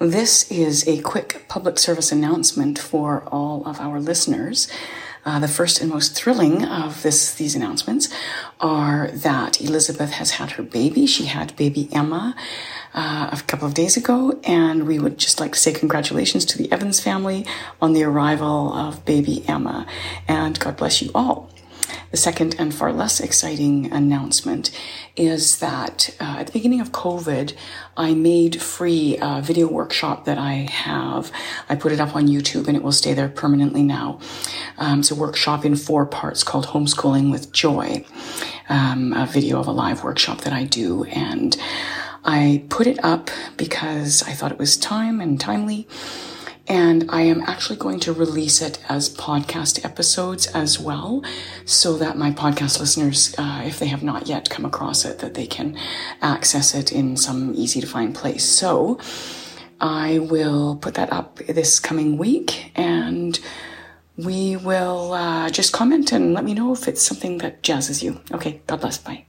This is a quick public service announcement for all of our listeners. Uh, the first and most thrilling of this these announcements are that Elizabeth has had her baby. She had baby Emma uh, a couple of days ago, and we would just like to say congratulations to the Evans family on the arrival of baby Emma, and God bless you all. The second and far less exciting announcement is that uh, at the beginning of COVID, I made free a video workshop that I have. I put it up on YouTube and it will stay there permanently now. Um, it's a workshop in four parts called Homeschooling with Joy, um, a video of a live workshop that I do. And I put it up because I thought it was time and timely and I am actually going to release it as podcast episodes as well, so that my podcast listeners, uh, if they have not yet come across it, that they can access it in some easy to find place. So I will put that up this coming week and we will uh, just comment and let me know if it's something that jazzes you. Okay, God bless. Bye.